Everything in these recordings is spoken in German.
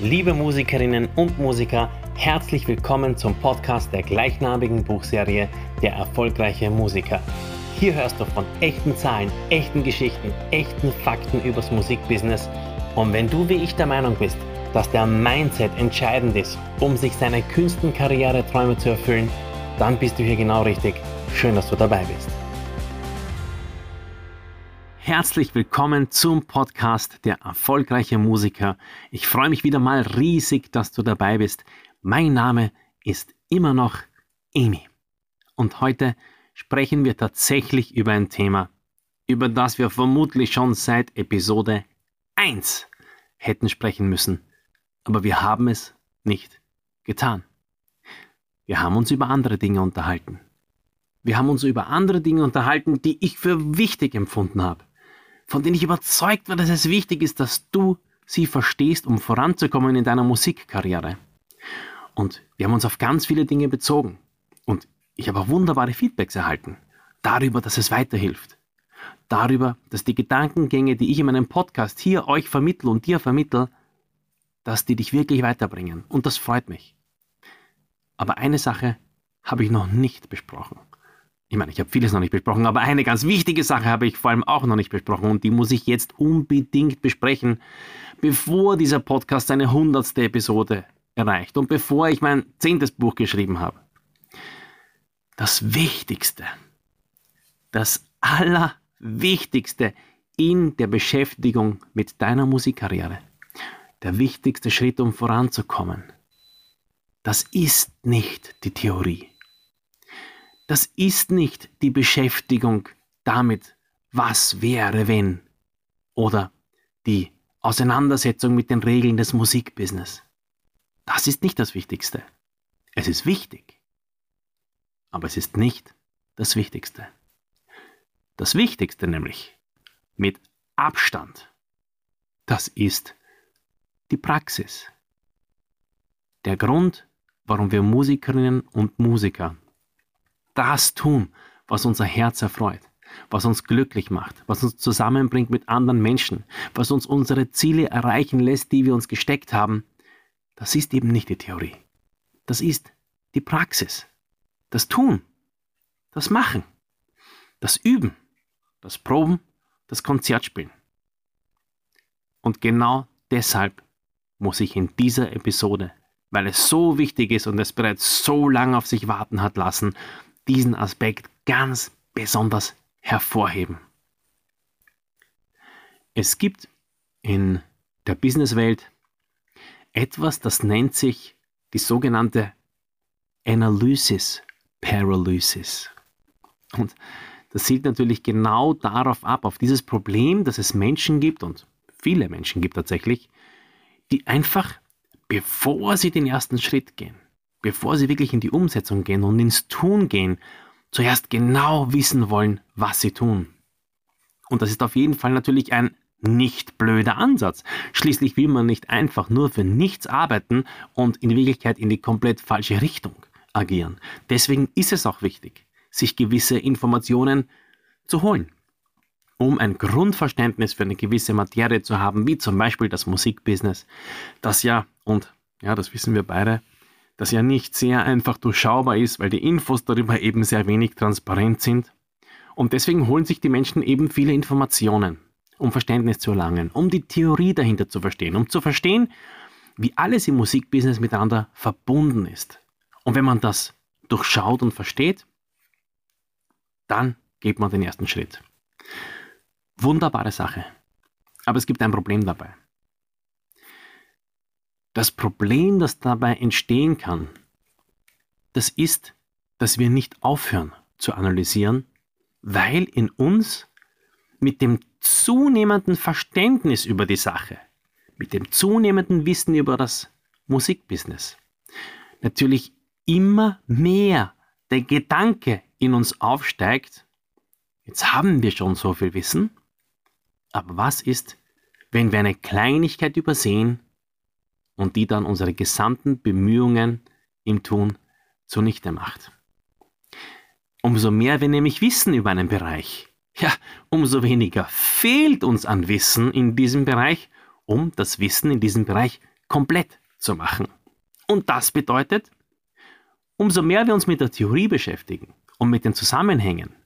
Liebe Musikerinnen und Musiker, herzlich willkommen zum Podcast der gleichnamigen Buchserie Der erfolgreiche Musiker. Hier hörst du von echten Zahlen, echten Geschichten, echten Fakten übers Musikbusiness. Und wenn du wie ich der Meinung bist, dass der Mindset entscheidend ist, um sich seine Künstenkarriere-Träume zu erfüllen, dann bist du hier genau richtig. Schön, dass du dabei bist. Herzlich willkommen zum Podcast Der erfolgreiche Musiker. Ich freue mich wieder mal riesig, dass du dabei bist. Mein Name ist immer noch Emi. Und heute sprechen wir tatsächlich über ein Thema, über das wir vermutlich schon seit Episode 1 hätten sprechen müssen. Aber wir haben es nicht getan. Wir haben uns über andere Dinge unterhalten. Wir haben uns über andere Dinge unterhalten, die ich für wichtig empfunden habe von denen ich überzeugt war, dass es wichtig ist, dass du sie verstehst, um voranzukommen in deiner Musikkarriere. Und wir haben uns auf ganz viele Dinge bezogen. Und ich habe auch wunderbare Feedbacks erhalten. Darüber, dass es weiterhilft. Darüber, dass die Gedankengänge, die ich in meinem Podcast hier euch vermittle und dir vermittle, dass die dich wirklich weiterbringen. Und das freut mich. Aber eine Sache habe ich noch nicht besprochen ich meine, ich habe vieles noch nicht besprochen, aber eine ganz wichtige Sache habe ich vor allem auch noch nicht besprochen und die muss ich jetzt unbedingt besprechen, bevor dieser Podcast seine hundertste Episode erreicht und bevor ich mein zehntes Buch geschrieben habe. Das Wichtigste, das Allerwichtigste in der Beschäftigung mit deiner Musikkarriere, der wichtigste Schritt, um voranzukommen, das ist nicht die Theorie das ist nicht die Beschäftigung damit, was wäre, wenn, oder die Auseinandersetzung mit den Regeln des Musikbusiness. Das ist nicht das Wichtigste. Es ist wichtig, aber es ist nicht das Wichtigste. Das Wichtigste nämlich, mit Abstand, das ist die Praxis. Der Grund, warum wir Musikerinnen und Musiker das tun, was unser Herz erfreut, was uns glücklich macht, was uns zusammenbringt mit anderen Menschen, was uns unsere Ziele erreichen lässt, die wir uns gesteckt haben, das ist eben nicht die Theorie. Das ist die Praxis. Das Tun, das Machen, das Üben, das Proben, das Konzertspielen. Und genau deshalb muss ich in dieser Episode, weil es so wichtig ist und es bereits so lange auf sich warten hat lassen, diesen Aspekt ganz besonders hervorheben. Es gibt in der Businesswelt etwas, das nennt sich die sogenannte Analysis Paralysis. Und das zielt natürlich genau darauf ab, auf dieses Problem, dass es Menschen gibt und viele Menschen gibt tatsächlich, die einfach, bevor sie den ersten Schritt gehen, bevor sie wirklich in die Umsetzung gehen und ins Tun gehen, zuerst genau wissen wollen, was sie tun. Und das ist auf jeden Fall natürlich ein nicht blöder Ansatz. Schließlich will man nicht einfach nur für nichts arbeiten und in Wirklichkeit in die komplett falsche Richtung agieren. Deswegen ist es auch wichtig, sich gewisse Informationen zu holen, um ein Grundverständnis für eine gewisse Materie zu haben, wie zum Beispiel das Musikbusiness, das ja, und ja, das wissen wir beide, das ja nicht sehr einfach durchschaubar ist, weil die Infos darüber eben sehr wenig transparent sind. Und deswegen holen sich die Menschen eben viele Informationen, um Verständnis zu erlangen, um die Theorie dahinter zu verstehen, um zu verstehen, wie alles im Musikbusiness miteinander verbunden ist. Und wenn man das durchschaut und versteht, dann geht man den ersten Schritt. Wunderbare Sache. Aber es gibt ein Problem dabei. Das Problem, das dabei entstehen kann, das ist, dass wir nicht aufhören zu analysieren, weil in uns mit dem zunehmenden Verständnis über die Sache, mit dem zunehmenden Wissen über das Musikbusiness, natürlich immer mehr der Gedanke in uns aufsteigt, jetzt haben wir schon so viel Wissen, aber was ist, wenn wir eine Kleinigkeit übersehen, und die dann unsere gesamten Bemühungen im Tun zunichte macht. Umso mehr wir nämlich wissen über einen Bereich, ja, umso weniger fehlt uns an Wissen in diesem Bereich, um das Wissen in diesem Bereich komplett zu machen. Und das bedeutet, umso mehr wir uns mit der Theorie beschäftigen und mit den Zusammenhängen,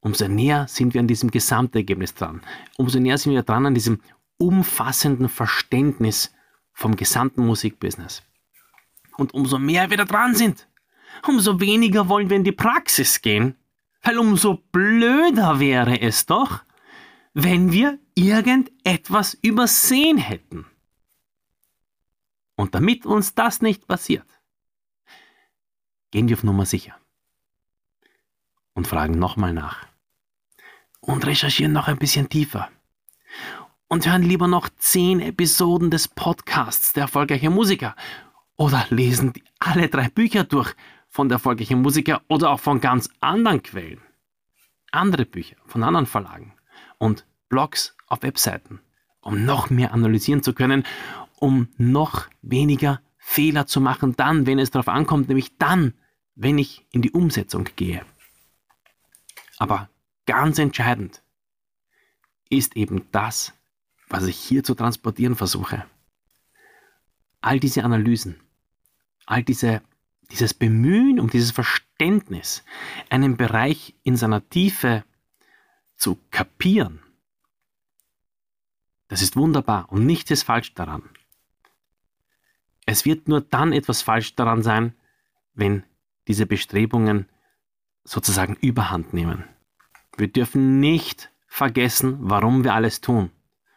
umso näher sind wir an diesem Gesamtergebnis dran. Umso näher sind wir dran an diesem umfassenden Verständnis vom gesamten Musikbusiness. Und umso mehr wir da dran sind, umso weniger wollen wir in die Praxis gehen, weil umso blöder wäre es doch, wenn wir irgendetwas übersehen hätten. Und damit uns das nicht passiert, gehen wir auf Nummer sicher und fragen nochmal nach und recherchieren noch ein bisschen tiefer und hören lieber noch zehn Episoden des Podcasts der erfolgreiche Musiker oder lesen alle drei Bücher durch von der erfolgreichen Musiker oder auch von ganz anderen Quellen. Andere Bücher von anderen Verlagen und Blogs auf Webseiten, um noch mehr analysieren zu können, um noch weniger Fehler zu machen, dann, wenn es darauf ankommt, nämlich dann, wenn ich in die Umsetzung gehe. Aber ganz entscheidend ist eben das, was ich hier zu transportieren versuche. All diese Analysen, all diese, dieses Bemühen um dieses Verständnis, einen Bereich in seiner Tiefe zu kapieren, das ist wunderbar und nichts ist falsch daran. Es wird nur dann etwas falsch daran sein, wenn diese Bestrebungen sozusagen überhand nehmen. Wir dürfen nicht vergessen, warum wir alles tun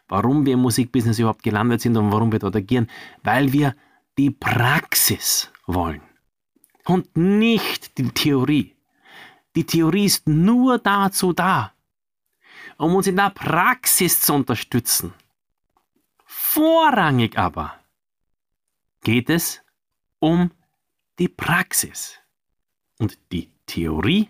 warum wir im Musikbusiness überhaupt gelandet sind und warum wir dort agieren, weil wir die Praxis wollen und nicht die Theorie. Die Theorie ist nur dazu da, um uns in der Praxis zu unterstützen. Vorrangig aber geht es um die Praxis. Und die Theorie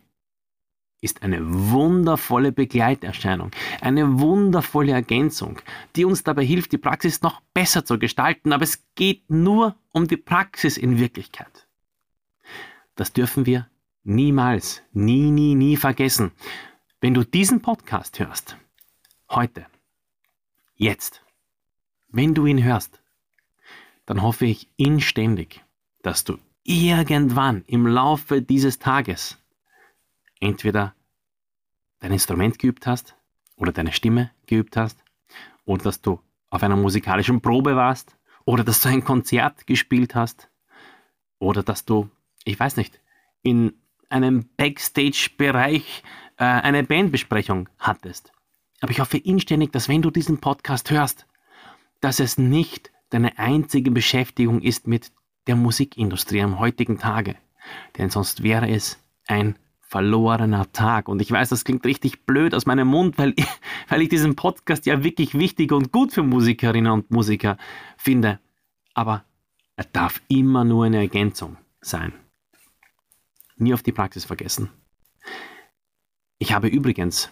ist eine wundervolle Begleiterscheinung, eine wundervolle Ergänzung, die uns dabei hilft, die Praxis noch besser zu gestalten. Aber es geht nur um die Praxis in Wirklichkeit. Das dürfen wir niemals, nie, nie, nie vergessen. Wenn du diesen Podcast hörst, heute, jetzt, wenn du ihn hörst, dann hoffe ich inständig, dass du irgendwann im Laufe dieses Tages entweder dein Instrument geübt hast oder deine Stimme geübt hast oder dass du auf einer musikalischen Probe warst oder dass du ein Konzert gespielt hast oder dass du, ich weiß nicht, in einem Backstage-Bereich äh, eine Bandbesprechung hattest. Aber ich hoffe inständig, dass wenn du diesen Podcast hörst, dass es nicht deine einzige Beschäftigung ist mit der Musikindustrie am heutigen Tage. Denn sonst wäre es ein verlorener Tag. Und ich weiß, das klingt richtig blöd aus meinem Mund, weil ich, weil ich diesen Podcast ja wirklich wichtig und gut für Musikerinnen und Musiker finde. Aber er darf immer nur eine Ergänzung sein. Nie auf die Praxis vergessen. Ich habe übrigens,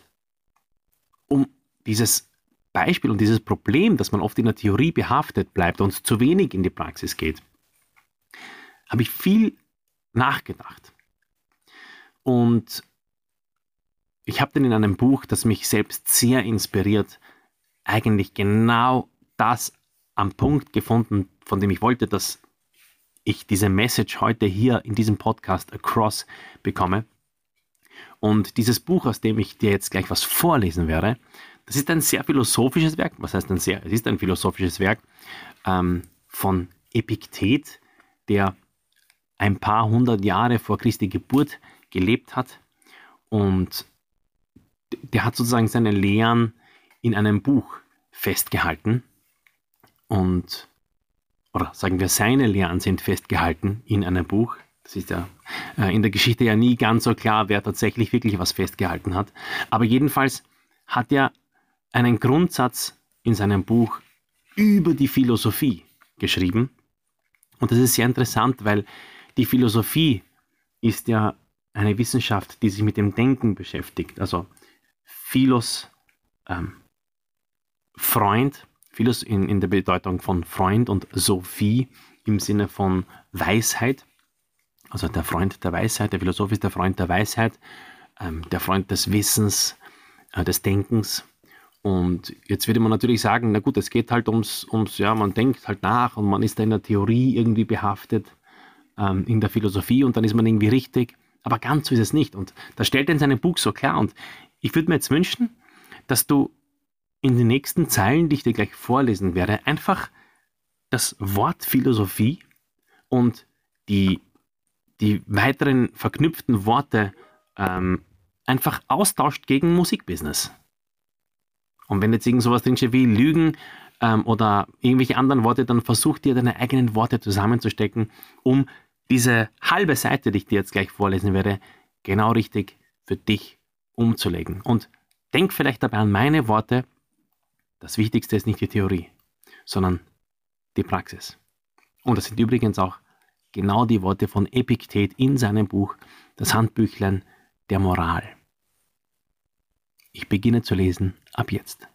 um dieses Beispiel und dieses Problem, dass man oft in der Theorie behaftet bleibt und zu wenig in die Praxis geht, habe ich viel nachgedacht. Und ich habe dann in einem Buch, das mich selbst sehr inspiriert, eigentlich genau das am Punkt gefunden, von dem ich wollte, dass ich diese Message heute hier in diesem Podcast across bekomme. Und dieses Buch, aus dem ich dir jetzt gleich was vorlesen werde, das ist ein sehr philosophisches Werk. Was heißt ein sehr? Es ist ein philosophisches Werk ähm, von Epiktet, der ein paar hundert Jahre vor Christi Geburt gelebt hat. Und der hat sozusagen seine Lehren in einem Buch festgehalten. Und, oder sagen wir, seine Lehren sind festgehalten in einem Buch. Das ist ja äh, in der Geschichte ja nie ganz so klar, wer tatsächlich wirklich was festgehalten hat. Aber jedenfalls hat er einen Grundsatz in seinem Buch über die Philosophie geschrieben. Und das ist sehr interessant, weil die Philosophie ist ja eine Wissenschaft, die sich mit dem Denken beschäftigt. Also Philos, ähm, Freund, Philos in, in der Bedeutung von Freund und Sophie im Sinne von Weisheit. Also der Freund der Weisheit, der Philosoph ist der Freund der Weisheit, ähm, der Freund des Wissens, äh, des Denkens. Und jetzt würde man natürlich sagen, na gut, es geht halt ums, ums, ja, man denkt halt nach und man ist da in der Theorie irgendwie behaftet, ähm, in der Philosophie und dann ist man irgendwie richtig. Aber ganz so ist es nicht. Und das stellt er in seinem Buch so klar. Und ich würde mir jetzt wünschen, dass du in den nächsten Zeilen, die ich dir gleich vorlesen werde, einfach das Wort Philosophie und die, die weiteren verknüpften Worte ähm, einfach austauscht gegen Musikbusiness. Und wenn jetzt irgend sowas drinsteht wie Lügen ähm, oder irgendwelche anderen Worte, dann versuch dir deine eigenen Worte zusammenzustecken, um diese halbe Seite, die ich dir jetzt gleich vorlesen werde, genau richtig für dich umzulegen. Und denk vielleicht dabei an meine Worte. Das Wichtigste ist nicht die Theorie, sondern die Praxis. Und das sind übrigens auch genau die Worte von Epiktet in seinem Buch Das Handbüchlein der Moral. Ich beginne zu lesen ab jetzt.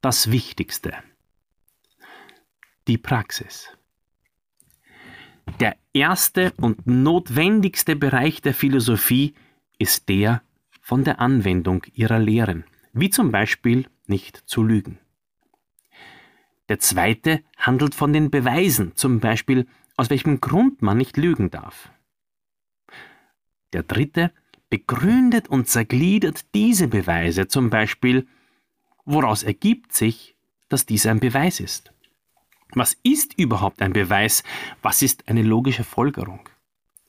Das Wichtigste. Die Praxis. Der erste und notwendigste Bereich der Philosophie ist der von der Anwendung ihrer Lehren, wie zum Beispiel nicht zu lügen. Der zweite handelt von den Beweisen, zum Beispiel aus welchem Grund man nicht lügen darf. Der dritte begründet und zergliedert diese Beweise, zum Beispiel woraus ergibt sich, dass dies ein Beweis ist. Was ist überhaupt ein Beweis? Was ist eine logische Folgerung?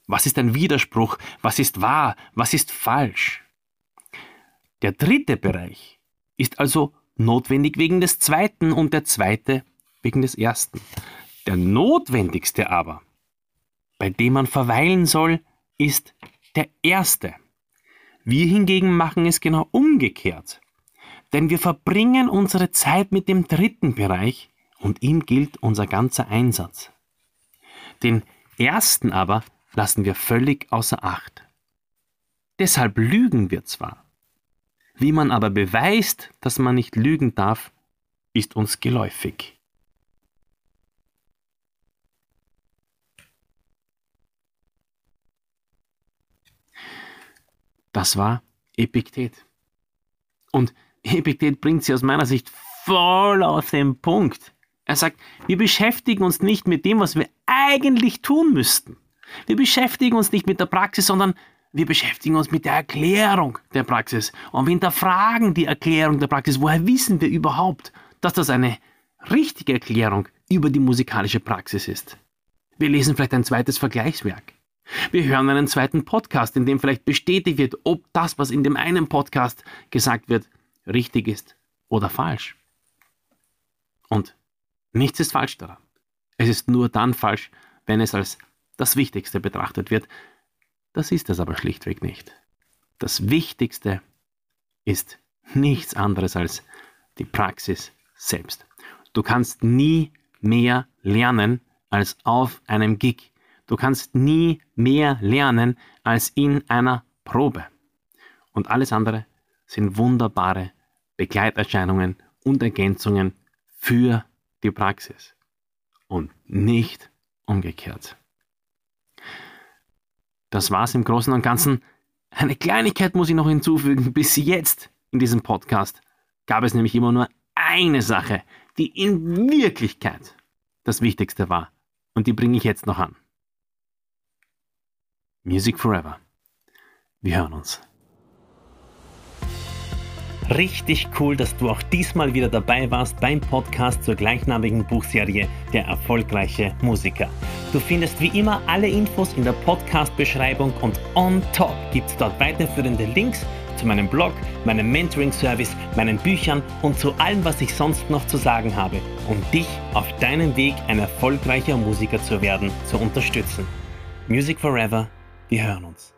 Was ist ein Widerspruch? Was ist wahr? Was ist falsch? Der dritte Bereich ist also notwendig wegen des zweiten und der zweite wegen des ersten. Der notwendigste aber, bei dem man verweilen soll, ist der erste. Wir hingegen machen es genau umgekehrt. Denn wir verbringen unsere Zeit mit dem dritten Bereich und ihm gilt unser ganzer Einsatz. Den ersten aber lassen wir völlig außer Acht. Deshalb lügen wir zwar, wie man aber beweist, dass man nicht lügen darf, ist uns geläufig. Das war Epiktet. Und Epiktet bringt sie aus meiner Sicht voll auf den Punkt. Er sagt, wir beschäftigen uns nicht mit dem, was wir eigentlich tun müssten. Wir beschäftigen uns nicht mit der Praxis, sondern wir beschäftigen uns mit der Erklärung der Praxis und wir hinterfragen die Erklärung der Praxis. Woher wissen wir überhaupt, dass das eine richtige Erklärung über die musikalische Praxis ist? Wir lesen vielleicht ein zweites Vergleichswerk. Wir hören einen zweiten Podcast, in dem vielleicht bestätigt wird, ob das, was in dem einen Podcast gesagt wird, richtig ist oder falsch. Und nichts ist falsch daran. Es ist nur dann falsch, wenn es als das Wichtigste betrachtet wird, das ist es aber schlichtweg nicht. Das Wichtigste ist nichts anderes als die Praxis selbst. Du kannst nie mehr lernen als auf einem Gig. Du kannst nie mehr lernen als in einer Probe. Und alles andere sind wunderbare Begleiterscheinungen und Ergänzungen für die Praxis und nicht umgekehrt. Das war's im Großen und Ganzen. Eine Kleinigkeit muss ich noch hinzufügen. Bis jetzt in diesem Podcast gab es nämlich immer nur eine Sache, die in Wirklichkeit das Wichtigste war. Und die bringe ich jetzt noch an. Music Forever. Wir hören uns. Richtig cool, dass du auch diesmal wieder dabei warst beim Podcast zur gleichnamigen Buchserie Der erfolgreiche Musiker. Du findest wie immer alle Infos in der Podcast-Beschreibung und on top gibt es dort weiterführende Links zu meinem Blog, meinem Mentoring-Service, meinen Büchern und zu allem, was ich sonst noch zu sagen habe, um dich auf deinem Weg ein erfolgreicher Musiker zu werden, zu unterstützen. Music Forever, wir hören uns.